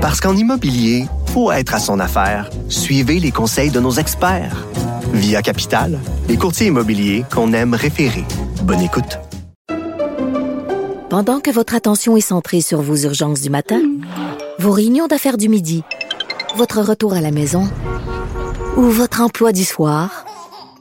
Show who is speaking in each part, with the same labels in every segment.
Speaker 1: Parce qu'en immobilier, faut être à son affaire. Suivez les conseils de nos experts. Via Capital, les courtiers immobiliers qu'on aime référer. Bonne écoute.
Speaker 2: Pendant que votre attention est centrée sur vos urgences du matin, vos réunions d'affaires du midi, votre retour à la maison ou votre emploi du soir,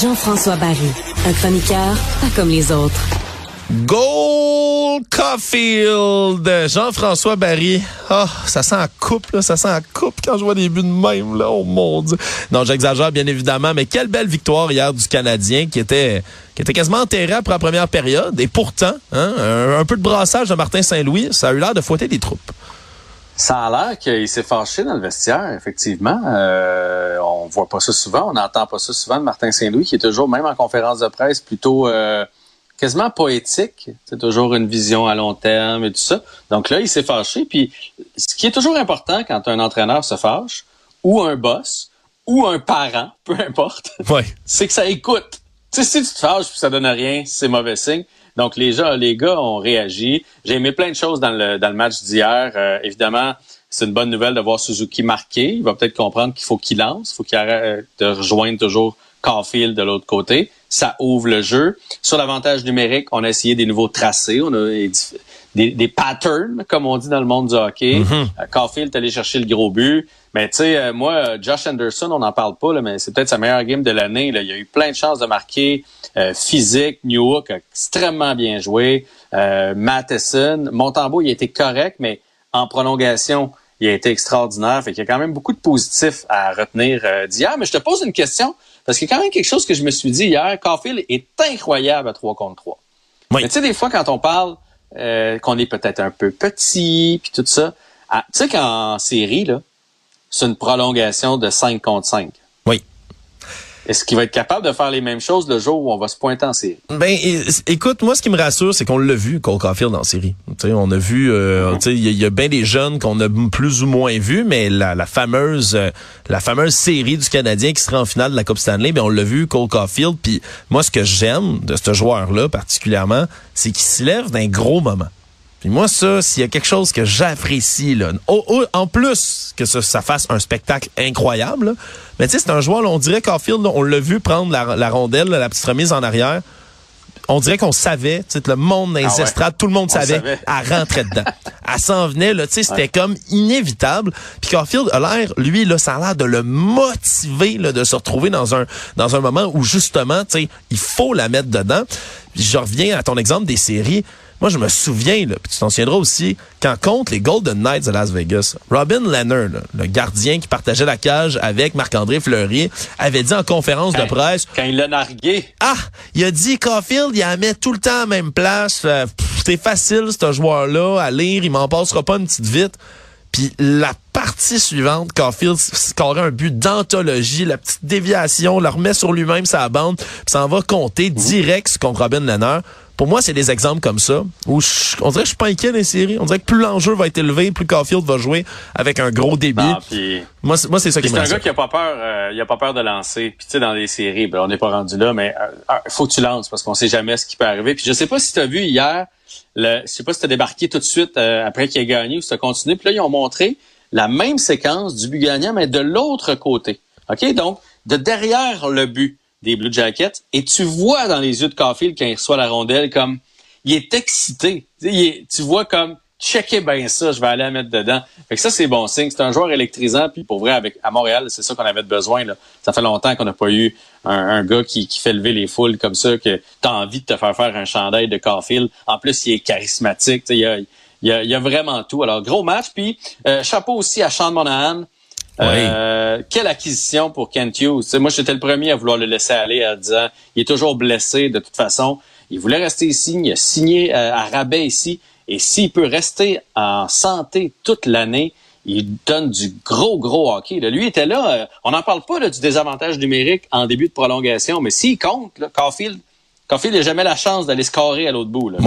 Speaker 2: Jean-François Barry, un chroniqueur pas comme les autres.
Speaker 3: Gold Caulfield, Jean-François Barry. Ah, ça sent en coupe, là, ça sent en coupe quand je vois des buts de même, là, oh mon. Non, j'exagère bien évidemment, mais quelle belle victoire hier du Canadien qui était qui était quasiment enterré après la première période. Et pourtant, hein, un, peu de brassage de Martin Saint-Louis, ça a eu l'air de fouetter des troupes.
Speaker 4: Ça a l'air qu'il s'est fâché dans le vestiaire, effectivement. Euh, on voit pas ça souvent, on n'entend pas ça souvent de Martin Saint-Louis, qui est toujours, même en conférence de presse, plutôt euh, quasiment poétique. C'est toujours une vision à long terme et tout ça. Donc là, il s'est fâché. Puis, ce qui est toujours important quand un entraîneur se fâche, ou un boss, ou un parent, peu importe,
Speaker 3: ouais.
Speaker 4: c'est que ça écoute. Tu sais, si tu te fâches puis ça donne rien, c'est mauvais signe. Donc les gens, les gars ont réagi. J'ai aimé plein de choses dans le dans le match d'hier. Euh, évidemment, c'est une bonne nouvelle de voir Suzuki marquer. Il va peut-être comprendre qu'il faut qu'il lance, faut qu'il arrête de rejoindre toujours Caulfield de l'autre côté. Ça ouvre le jeu. Sur l'avantage numérique, on a essayé des nouveaux tracés, on a des, des patterns, comme on dit dans le monde du hockey. Mm Caulfield est allé chercher le gros but. Mais tu sais, euh, moi, Josh Anderson, on n'en parle pas, là, mais c'est peut-être sa meilleure game de l'année. Il a eu plein de chances de marquer. Euh, physique, Newhook a extrêmement bien joué. Euh, Matheson, Montembeau, il a été correct, mais en prolongation, il a été extraordinaire. Fait qu'il y a quand même beaucoup de positifs à retenir d'hier. Mais je te pose une question, parce qu'il y a quand même quelque chose que je me suis dit hier. Caulfield est incroyable à 3 contre 3. Mais tu sais, des fois, quand on parle qu'on est peut-être un peu petit, puis tout ça, tu sais qu'en série, là, c'est une prolongation de 5 contre 5. Est-ce qu'il va être capable de faire les mêmes choses le jour où on va se pointer en série?
Speaker 3: Ben, écoute, moi, ce qui me rassure, c'est qu'on l'a vu, Cole Caulfield en série. on a vu, euh, mm-hmm. il y, a bien des jeunes qu'on a plus ou moins vus, mais la, fameuse, euh, la fameuse série du Canadien qui sera en finale de la Coupe Stanley, ben on l'a vu, Cole Caulfield. Puis moi, ce que j'aime de ce joueur-là particulièrement, c'est qu'il se lève d'un gros moment. Puis moi, ça, s'il y a quelque chose que j'apprécie, là, en plus que ça, ça, fasse un spectacle incroyable, mais tu sais, c'est un joueur, on dirait qu'Arfield, on l'a vu prendre la, rondelle, la petite remise en arrière. On dirait qu'on savait, tu sais, le monde dans les ah estrades, tout le monde savait, à rentrer dedans. elle s'en venait, là, tu sais, c'était comme inévitable. Puis Caulfield a l'air, lui, là, ça a l'air de le motiver, là, de se retrouver dans un, dans un moment où, justement, tu sais, il faut la mettre dedans. je reviens à ton exemple des séries. Moi, je me souviens, là, puis tu t'en souviendras aussi, quand contre les Golden Knights de Las Vegas, Robin Leonard, le gardien qui partageait la cage avec Marc-André Fleury, avait dit en conférence de presse...
Speaker 4: Quand il l'a nargué.
Speaker 3: Ah! Il a dit, Caulfield, il la met tout le temps à la même place. C'est facile, ce joueur-là, à lire. Il m'en passera pas une petite vite. Puis la partie suivante, Caulfield scorait un but d'anthologie, la petite déviation, le remet sur lui-même sa bande, puis ça va compter direct contre Robin Leonard. Pour moi, c'est des exemples comme ça où on dirait que je suis pas inquiet des séries. On dirait que plus l'enjeu va être élevé, plus Caulfield va jouer avec un gros débit. moi, moi c'est ça qui
Speaker 4: C'est un gars qui a pas peur, euh, il a pas peur de lancer. Puis tu sais, dans les séries, ben, on n'est pas rendu là, mais euh, euh, faut que tu lances parce qu'on sait jamais ce qui peut arriver. Puis je sais pas si tu as vu hier, le, je sais pas si tu as débarqué tout de suite après qu'il ait gagné ou si tu as continué. Puis là, ils ont montré la même séquence du but gagnant, mais de l'autre côté. OK? Donc, de derrière le but des Blue Jackets. Et tu vois dans les yeux de Caulfield quand il reçoit la rondelle comme il est excité. tu vois comme checker bien ça, je vais aller la mettre dedans. Fait que ça, c'est bon signe. C'est un joueur électrisant. Puis pour vrai, avec à Montréal, c'est ça qu'on avait besoin. Là. Ça fait longtemps qu'on n'a pas eu un, gars qui, fait lever les foules comme ça, que tu as envie de te faire faire un chandail de Caulfield. En plus, il est charismatique. Il y a, il, y a, vraiment tout. Alors, gros match. Puis euh, chapeau aussi à Sean Monahan. Euh, quelle acquisition pour Kent Hughes. moi, j'étais le premier à vouloir le laisser aller en disant il est toujours blessé de toute façon. Il voulait rester ici, il a signé euh, à rabais ici. Et s'il peut rester en santé toute l'année, il donne du gros, gros hockey. Lui était là. Euh, on n'en parle pas du désavantage numérique en début de prolongation, mais s'il compte, là, Caulfield, Caulfield n'a jamais la chance d'aller scorer à l'autre bout. Là,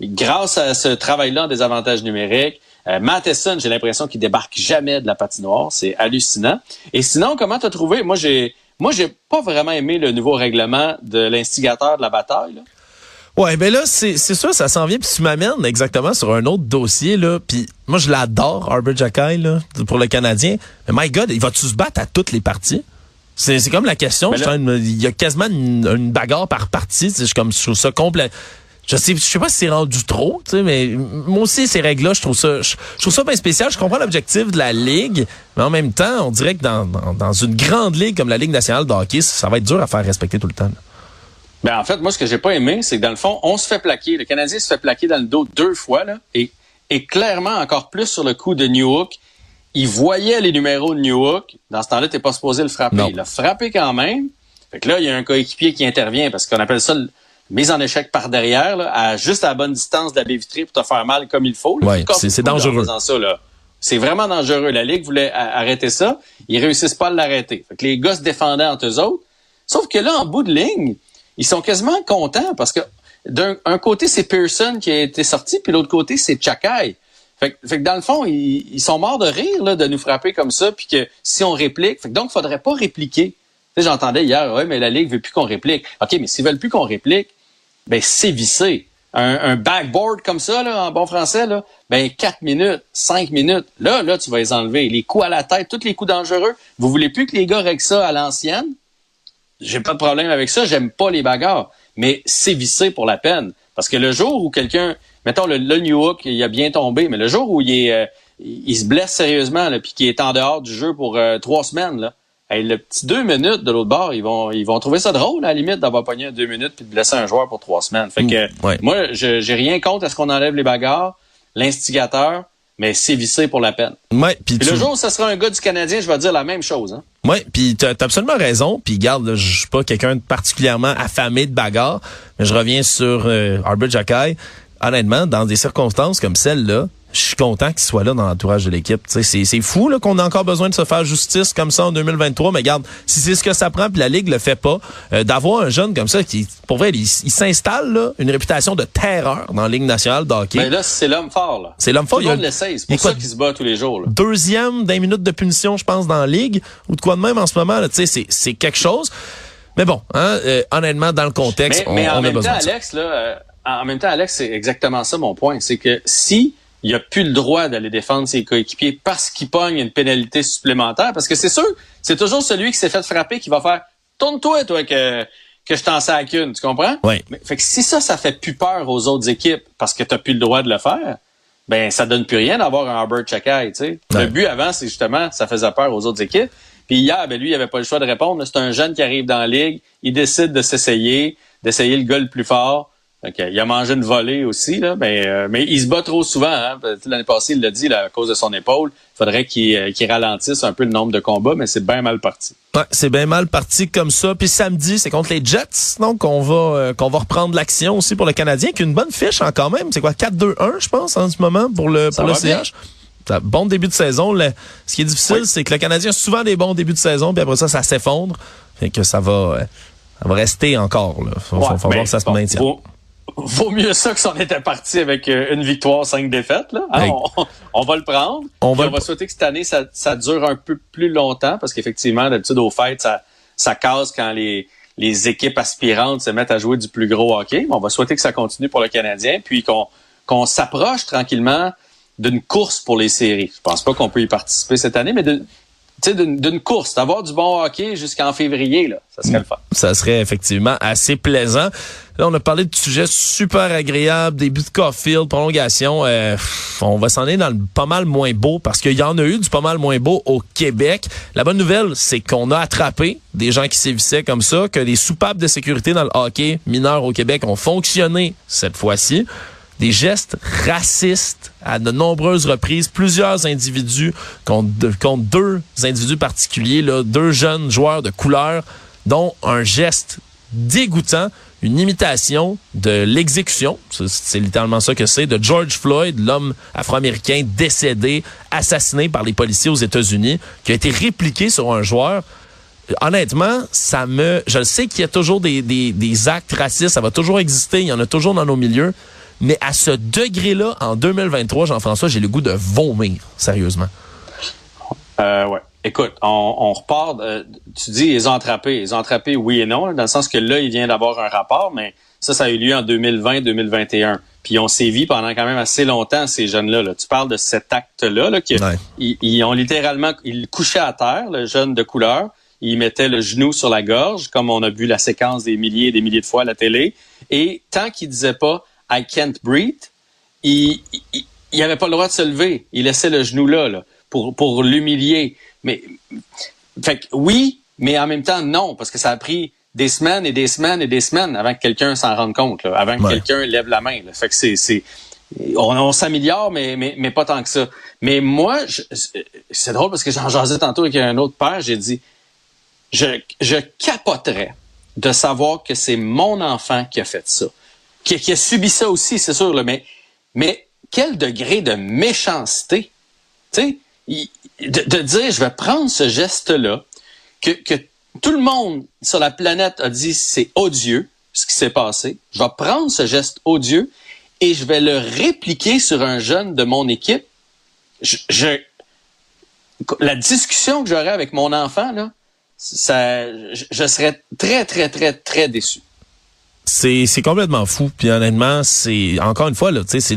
Speaker 4: Grâce à ce travail-là en désavantage numérique, euh, Matheson, j'ai l'impression qu'il débarque jamais de la patinoire. C'est hallucinant. Et sinon, comment t'as trouvé? Moi, j'ai moi, j'ai pas vraiment aimé le nouveau règlement de l'instigateur de la bataille. Là.
Speaker 3: Ouais, ben là, c'est sûr, ça s'en vient, puis tu m'amènes exactement sur un autre dossier, là, puis moi, je l'adore, Arbor Jackay, là, pour le Canadien, mais my God, il va-tu se battre à toutes les parties? C'est comme la question, il y a quasiment une, bagarre par partie, je comme, je trouve ça complet. Je sais, je sais pas si c'est rendu trop, tu sais, mais moi aussi ces règles-là, je trouve ça, je, trouve ça bien spécial. Je comprends l'objectif de la ligue, mais en même temps, on dirait que dans, dans, une grande ligue comme la Ligue nationale de hockey, ça va être dur à faire respecter tout le temps.
Speaker 4: Ben, en fait, moi, ce que j'ai pas aimé, c'est que dans le fond, on se fait plaquer. Le Canadien se fait plaquer dans le dos deux fois, là, et, et clairement, encore plus sur le coup de Newhook. Il voyait les numéros de Newhook. Dans ce temps-là, t'es pas supposé le frapper. Il l'a frappé quand même. Fait que là, il y a un coéquipier qui intervient parce qu'on appelle ça le, mise en échec par derrière, là, à juste à la bonne distance de la baie vitrée pour te faire mal comme il faut.
Speaker 3: Oui, c'est dangereux.
Speaker 4: C'est vraiment dangereux. La Ligue voulait arrêter ça. Ils réussissent pas à l'arrêter. Fait que les gars se défendaient entre eux autres. Sauf que là, en bout de ligne, ils sont quasiment contents parce que d'un côté, c'est Pearson qui a été sorti, puis l'autre côté, c'est Chakai. Fait, que dans le fond, ils, sont morts de rire là, de nous frapper comme ça, puis que si on réplique, fait que donc, faudrait pas répliquer. Tu sais, j'entendais hier, ouais, mais la Ligue veut plus qu'on réplique. OK, mais s'ils veulent plus qu'on réplique, ben c'est vissé. Un, backboard comme ça, là, en bon français, là, ben 4 minutes, 5 minutes. Là, là, tu vas les enlever. Les coups à la tête, tous les coups dangereux. Vous voulez plus que les gars règlent ça à l'ancienne? J'ai pas de problème avec ça, j'aime pas les bagarres. Mais vissé pour la peine. Parce que le jour où quelqu'un, mettons le, le New Hook, il a bien tombé, mais le jour où il est, euh, il se blesse sérieusement, puis qu'il est en dehors du jeu pour euh, trois semaines, là, Hey, le petit deux minutes de l'autre bord, ils vont ils vont trouver ça drôle à la limite d'avoir pogné deux minutes puis de blesser un joueur pour trois semaines. Fait que mm, moi, je j'ai rien contre à ce qu'on enlève les bagarres, l'instigateur, mais c'est vissé pour la peine.
Speaker 3: Ouais, puis
Speaker 4: le jour où ça sera un gars du Canadien, je vais dire la même chose. Hein?
Speaker 3: Oui, puis tu as, absolument raison. Puis garde, je suis pas quelqu'un de particulièrement affamé de bagarre, mais je reviens sur euh, Arbor Jackay. Honnêtement, dans des circonstances comme celle-là, je suis content qu'il soit là dans l'entourage de l'équipe. C'est fou qu'on a encore besoin de se faire justice comme ça en 2023, mais regarde, si c'est ce que ça prend, puis la Ligue le fait pas, euh, d'avoir un jeune comme ça qui, pour vrai, il, s'installe une réputation de terreur dans la Ligue nationale de hockey.
Speaker 4: Mais là, c'est l'homme fort. là.
Speaker 3: C'est l'homme fort.
Speaker 4: il le C'est pour ça qu'il se bat tous les jours. Là.
Speaker 3: Deuxième d'un minute de punition, je pense, dans la Ligue, ou de quoi de même en ce moment. C'est quelque chose. Mais bon, hein, euh, honnêtement, dans le contexte,
Speaker 4: mais,
Speaker 3: on,
Speaker 4: en
Speaker 3: a besoin
Speaker 4: temps, Alex, là, euh, en même temps, Alex, c'est exactement ça mon point. C'est que si il a plus le droit d'aller défendre ses coéquipiers parce qu'il pogne une pénalité supplémentaire. Parce que c'est sûr, c'est toujours celui qui s'est fait frapper qui va faire Tourne-toi, toi, que, que je t'en sac une. Tu comprends?
Speaker 3: Oui.
Speaker 4: Mais, fait que si ça, ça fait plus peur aux autres équipes parce que tu n'as plus le droit de le faire, ben ça donne plus rien d'avoir un Albert Chakai, tu sais. Le but avant, c'est justement, ça faisait peur aux autres équipes. Puis hier, ben lui, il avait pas le choix de répondre. C'est un jeune qui arrive dans la ligue, il décide de s'essayer, d'essayer le gars le plus fort. Il a mangé une volée aussi, là, mais, euh, mais il se bat trop souvent. Hein? L'année passée, il l'a dit là, à cause de son épaule. Il faudrait euh, qu'il ralentisse un peu le nombre de combats, mais c'est bien mal parti.
Speaker 3: Ouais, c'est bien mal parti comme ça. Puis samedi, c'est contre les Jets, donc on va euh, qu'on va reprendre l'action aussi pour le Canadien, qui a une bonne fiche en quand même. C'est quoi 4-2-1, je pense, en ce moment pour le pour le CH. Bon début de saison. ce qui est difficile, c'est que le Canadien a souvent des bons débuts de saison, puis après ça, ça s'effondre. et que ça va, ça va rester encore. Là. Faut, faut, voir que ça se maintient
Speaker 4: vaut mieux ça que si on était parti avec euh, une victoire, cinq défaites. Là. Hein, on, va le prendre. On va, souhaiter que cette année, ça, ça, dure un peu plus longtemps parce qu'effectivement, d'habitude, au fait, ça, ça casse quand les, les équipes aspirantes se mettent à jouer du plus gros hockey. On va souhaiter que ça continue pour le Canadien, puis qu'on qu'on s'approche tranquillement d'une course pour les séries. Je pense pas qu'on peut y participer cette année, mais de, d'une course, d'avoir du bon hockey jusqu'en février, là, ça serait le fun.
Speaker 3: Ça serait effectivement assez plaisant. Là, on a parlé de sujets super agréables, début de Caulfield, prolongation. Euh, on va s'en aller dans le pas mal moins beau parce qu'il y en a eu du pas mal moins beau au Québec. La bonne nouvelle, c'est qu'on a attrapé des gens qui sévissaient comme ça, que les soupapes de sécurité dans le hockey mineur au Québec ont fonctionné cette fois-ci des gestes racistes à de nombreuses reprises. Plusieurs individus contre, deux individus particuliers, là, deux jeunes joueurs de couleur, dont un geste dégoûtant, une imitation de l'exécution, c'est littéralement ça que c'est, de George Floyd, l'homme afro-américain décédé, assassiné par les policiers aux États-Unis, qui a été répliqué sur un joueur. Honnêtement, ça me, je sais qu'il y a toujours des, des, des actes racistes, ça va toujours exister, il y en a toujours dans nos milieux, mais à ce degré-là, en 2023, Jean-François, j'ai le goût de vomir, sérieusement.
Speaker 4: Euh, ouais. Écoute, on, repart. tu dis ils ont attrapé, ils ont attrapé oui et non, dans le sens que là il vient d'avoir un rapport, mais ça, ça a eu lieu en 2020-2021. Puis on sévi pendant quand même assez longtemps ces jeunes-là. Là. Tu parles de cet acte-là, là, ils, ont littéralement, ils couchaient à terre, le jeune de couleur. Ils mettaient le genou sur la gorge, comme on a vu la séquence des milliers et des milliers de fois à la télé. Et tant qu'ils disaient pas I can't breathe, il, il, avait pas le droit de se lever. Il laissait le genou là, là pour, pour l'humilier. Mais, fait que oui, mais en même temps, non, parce que ça a pris des semaines et des semaines et des semaines avant que quelqu'un s'en rende compte, là, avant que quelqu'un lève la main. Là. Fait que c'est, c'est on, on s'améliore, mais, mais, mais pas tant que ça. Mais moi, c'est drôle parce que j'en jasais tantôt avec un autre père, j'ai dit, je, je capoterais de savoir que c'est mon enfant qui a fait ça, qui, a subi ça aussi, c'est sûr, mais, mais quel degré de méchanceté, tu sais, de, dire, je vais prendre ce geste-là, que, que tout le monde sur la planète a dit c'est odieux ce qui s'est passé. Je vais prendre ce geste odieux et je vais le répliquer sur un jeune de mon équipe. Je, la discussion que j'aurais avec mon enfant, là, ça, je, serais très, très, très, très déçu.
Speaker 3: C'est, c'est complètement fou. Puis honnêtement, c'est encore une fois là, tu sais, c'est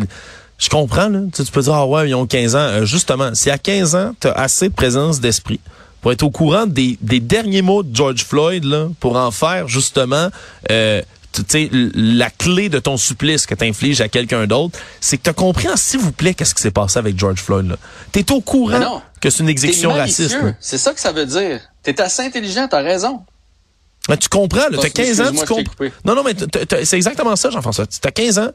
Speaker 3: je comprends, là. Tu, peux dire, ah ouais, ils ont 15 ans. Euh, justement, si à 15 ans, tu as assez de présence d'esprit pour être au courant des, des, derniers mots de George Floyd, là, pour en faire justement euh, sais la clé de ton supplice que tu infliges à quelqu'un d'autre, c'est que tu as compris, s'il vous plaît, qu'est-ce qui s'est passé avec George Floyd. Tu es au courant que c'est une exécution raciste.
Speaker 4: C'est ça que ça veut dire. Tu es assez intelligent, tu as raison.
Speaker 3: Mais tu comprends, tu as 15 ans, tu comprends. Non, non, mais c'est exactement ça, Jean-François. Tu as 15 ans,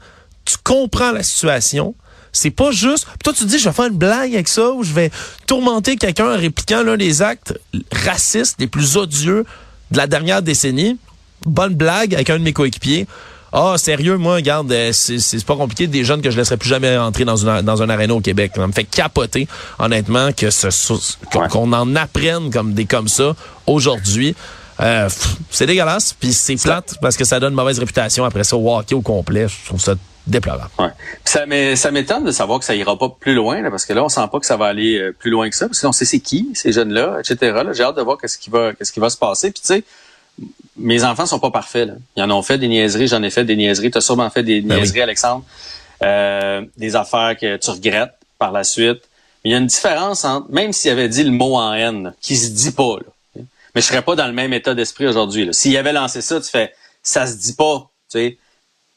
Speaker 3: tu comprends la situation. C'est pas juste. toi, tu te dis, je vais faire une blague avec ça ou je vais tourmenter quelqu'un en répliquant l'un des actes racistes les plus odieux de la dernière décennie. Bonne blague avec un de mes coéquipiers. Ah, sérieux, moi, regarde, euh, c'est pas compliqué. Des jeunes que je laisserai plus jamais rentrer dans, une, dans un aréna au Québec. Ça me fait capoter, honnêtement, que ce qu'on en apprenne comme des comme ça aujourd'hui. Euh, c'est dégueulasse, puis c'est plate parce que ça donne une mauvaise réputation après ça au hockey au complet. Je trouve ça déplorable.
Speaker 4: Ouais. ça, m'étonne de savoir que ça ira pas plus loin, là, parce que là, on sent pas que ça va aller euh, plus loin que ça, parce qu'on sait c'est qui ces jeunes-là, etc. J'ai hâte de voir qu'est-ce qui va, qu'est-ce qui va se passer. Puis tu sais, mes enfants sont pas parfaits. Là. Ils en ont fait des niaiseries, j'en ai fait des niaiseries. Tu as sûrement fait des ben niaiseries, Alexandre. Euh, des affaires que tu regrettes par la suite. Mais il y a une différence entre, même s'il avait dit le mot en haine, qui se dit pas, là, mais je serais pas dans le même état d'esprit aujourd'hui. S'il avait lancé ça, tu fais, ça se dit pas, tu sais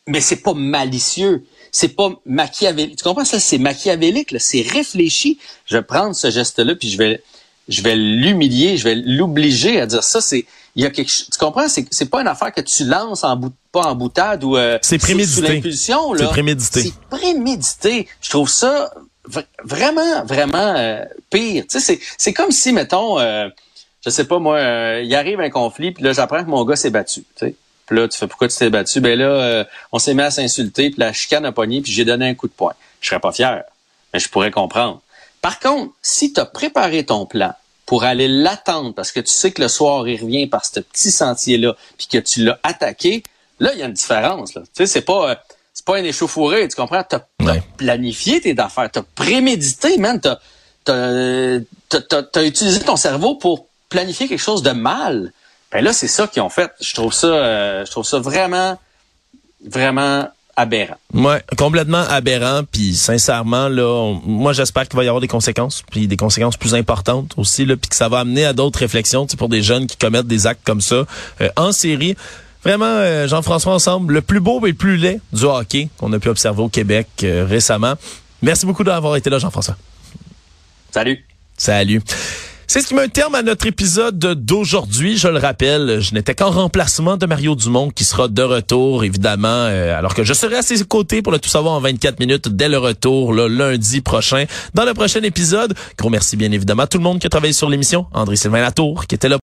Speaker 4: mais c'est pas malicieux. C'est pas machiavélique. Tu comprends ça? C'est machiavélique, C'est réfléchi. Je vais prendre ce geste-là, puis je vais, je vais l'humilier, je vais l'obliger à dire ça. C'est, il y a quelque chose. Tu comprends? C'est, c'est pas une affaire que tu lances en bout, pas en boutade ou euh,
Speaker 3: c'est prémédité.
Speaker 4: sous l'impulsion.
Speaker 3: C'est prémédité.
Speaker 4: C'est prémédité. Je trouve ça vraiment, vraiment euh, pire. Tu sais, c'est, c'est comme si, mettons, euh, je sais pas moi, euh, il arrive un conflit, puis là j'apprends que mon gars s'est battu. Tu sais. Puis là, tu fais pourquoi tu t'es battu? Ben là, euh, on s'est mis à s'insulter, puis la chicane a pogné, puis j'ai donné un coup de poing. Je serais pas fier, mais je pourrais comprendre. Par contre, si tu as préparé ton plan pour aller l'attendre parce que tu sais que le soir, il revient par ce petit sentier-là, puis que tu l'as attaqué, là, il y a une différence. Là. Tu sais, c'est pas... Euh, c'est pas un échauffouré, tu comprends? Tu as, planifié tes affaires, tu as prémédité, man. Tu as, utilisé ton cerveau pour planifier quelque chose de mal. Ben là, c'est ça qu'ils ont fait. Je trouve ça, euh, je trouve ça vraiment, vraiment aberrant.
Speaker 3: Ouais, complètement aberrant. Puis sincèrement, là, moi j'espère qu'il va y avoir des conséquences, puis des conséquences plus importantes aussi, là, puis que ça va amener à d'autres réflexions, pour des jeunes qui commettent des actes comme ça euh, en série. Vraiment, euh, Jean-François ensemble, le plus beau et le plus laid du hockey qu'on a pu observer au Québec récemment. Merci beaucoup d'avoir été là, Jean-François.
Speaker 4: Salut.
Speaker 3: Salut. C'est ce qui met un terme à notre épisode d'aujourd'hui. Je le rappelle, je n'étais qu'en remplacement de Mario Dumont qui sera de retour, évidemment, euh, alors que je serai à ses côtés pour le tout savoir en 24 minutes dès le retour, le lundi prochain. Dans le prochain épisode, gros merci bien évidemment à tout le monde qui a travaillé sur l'émission. André-Sylvain Latour qui était là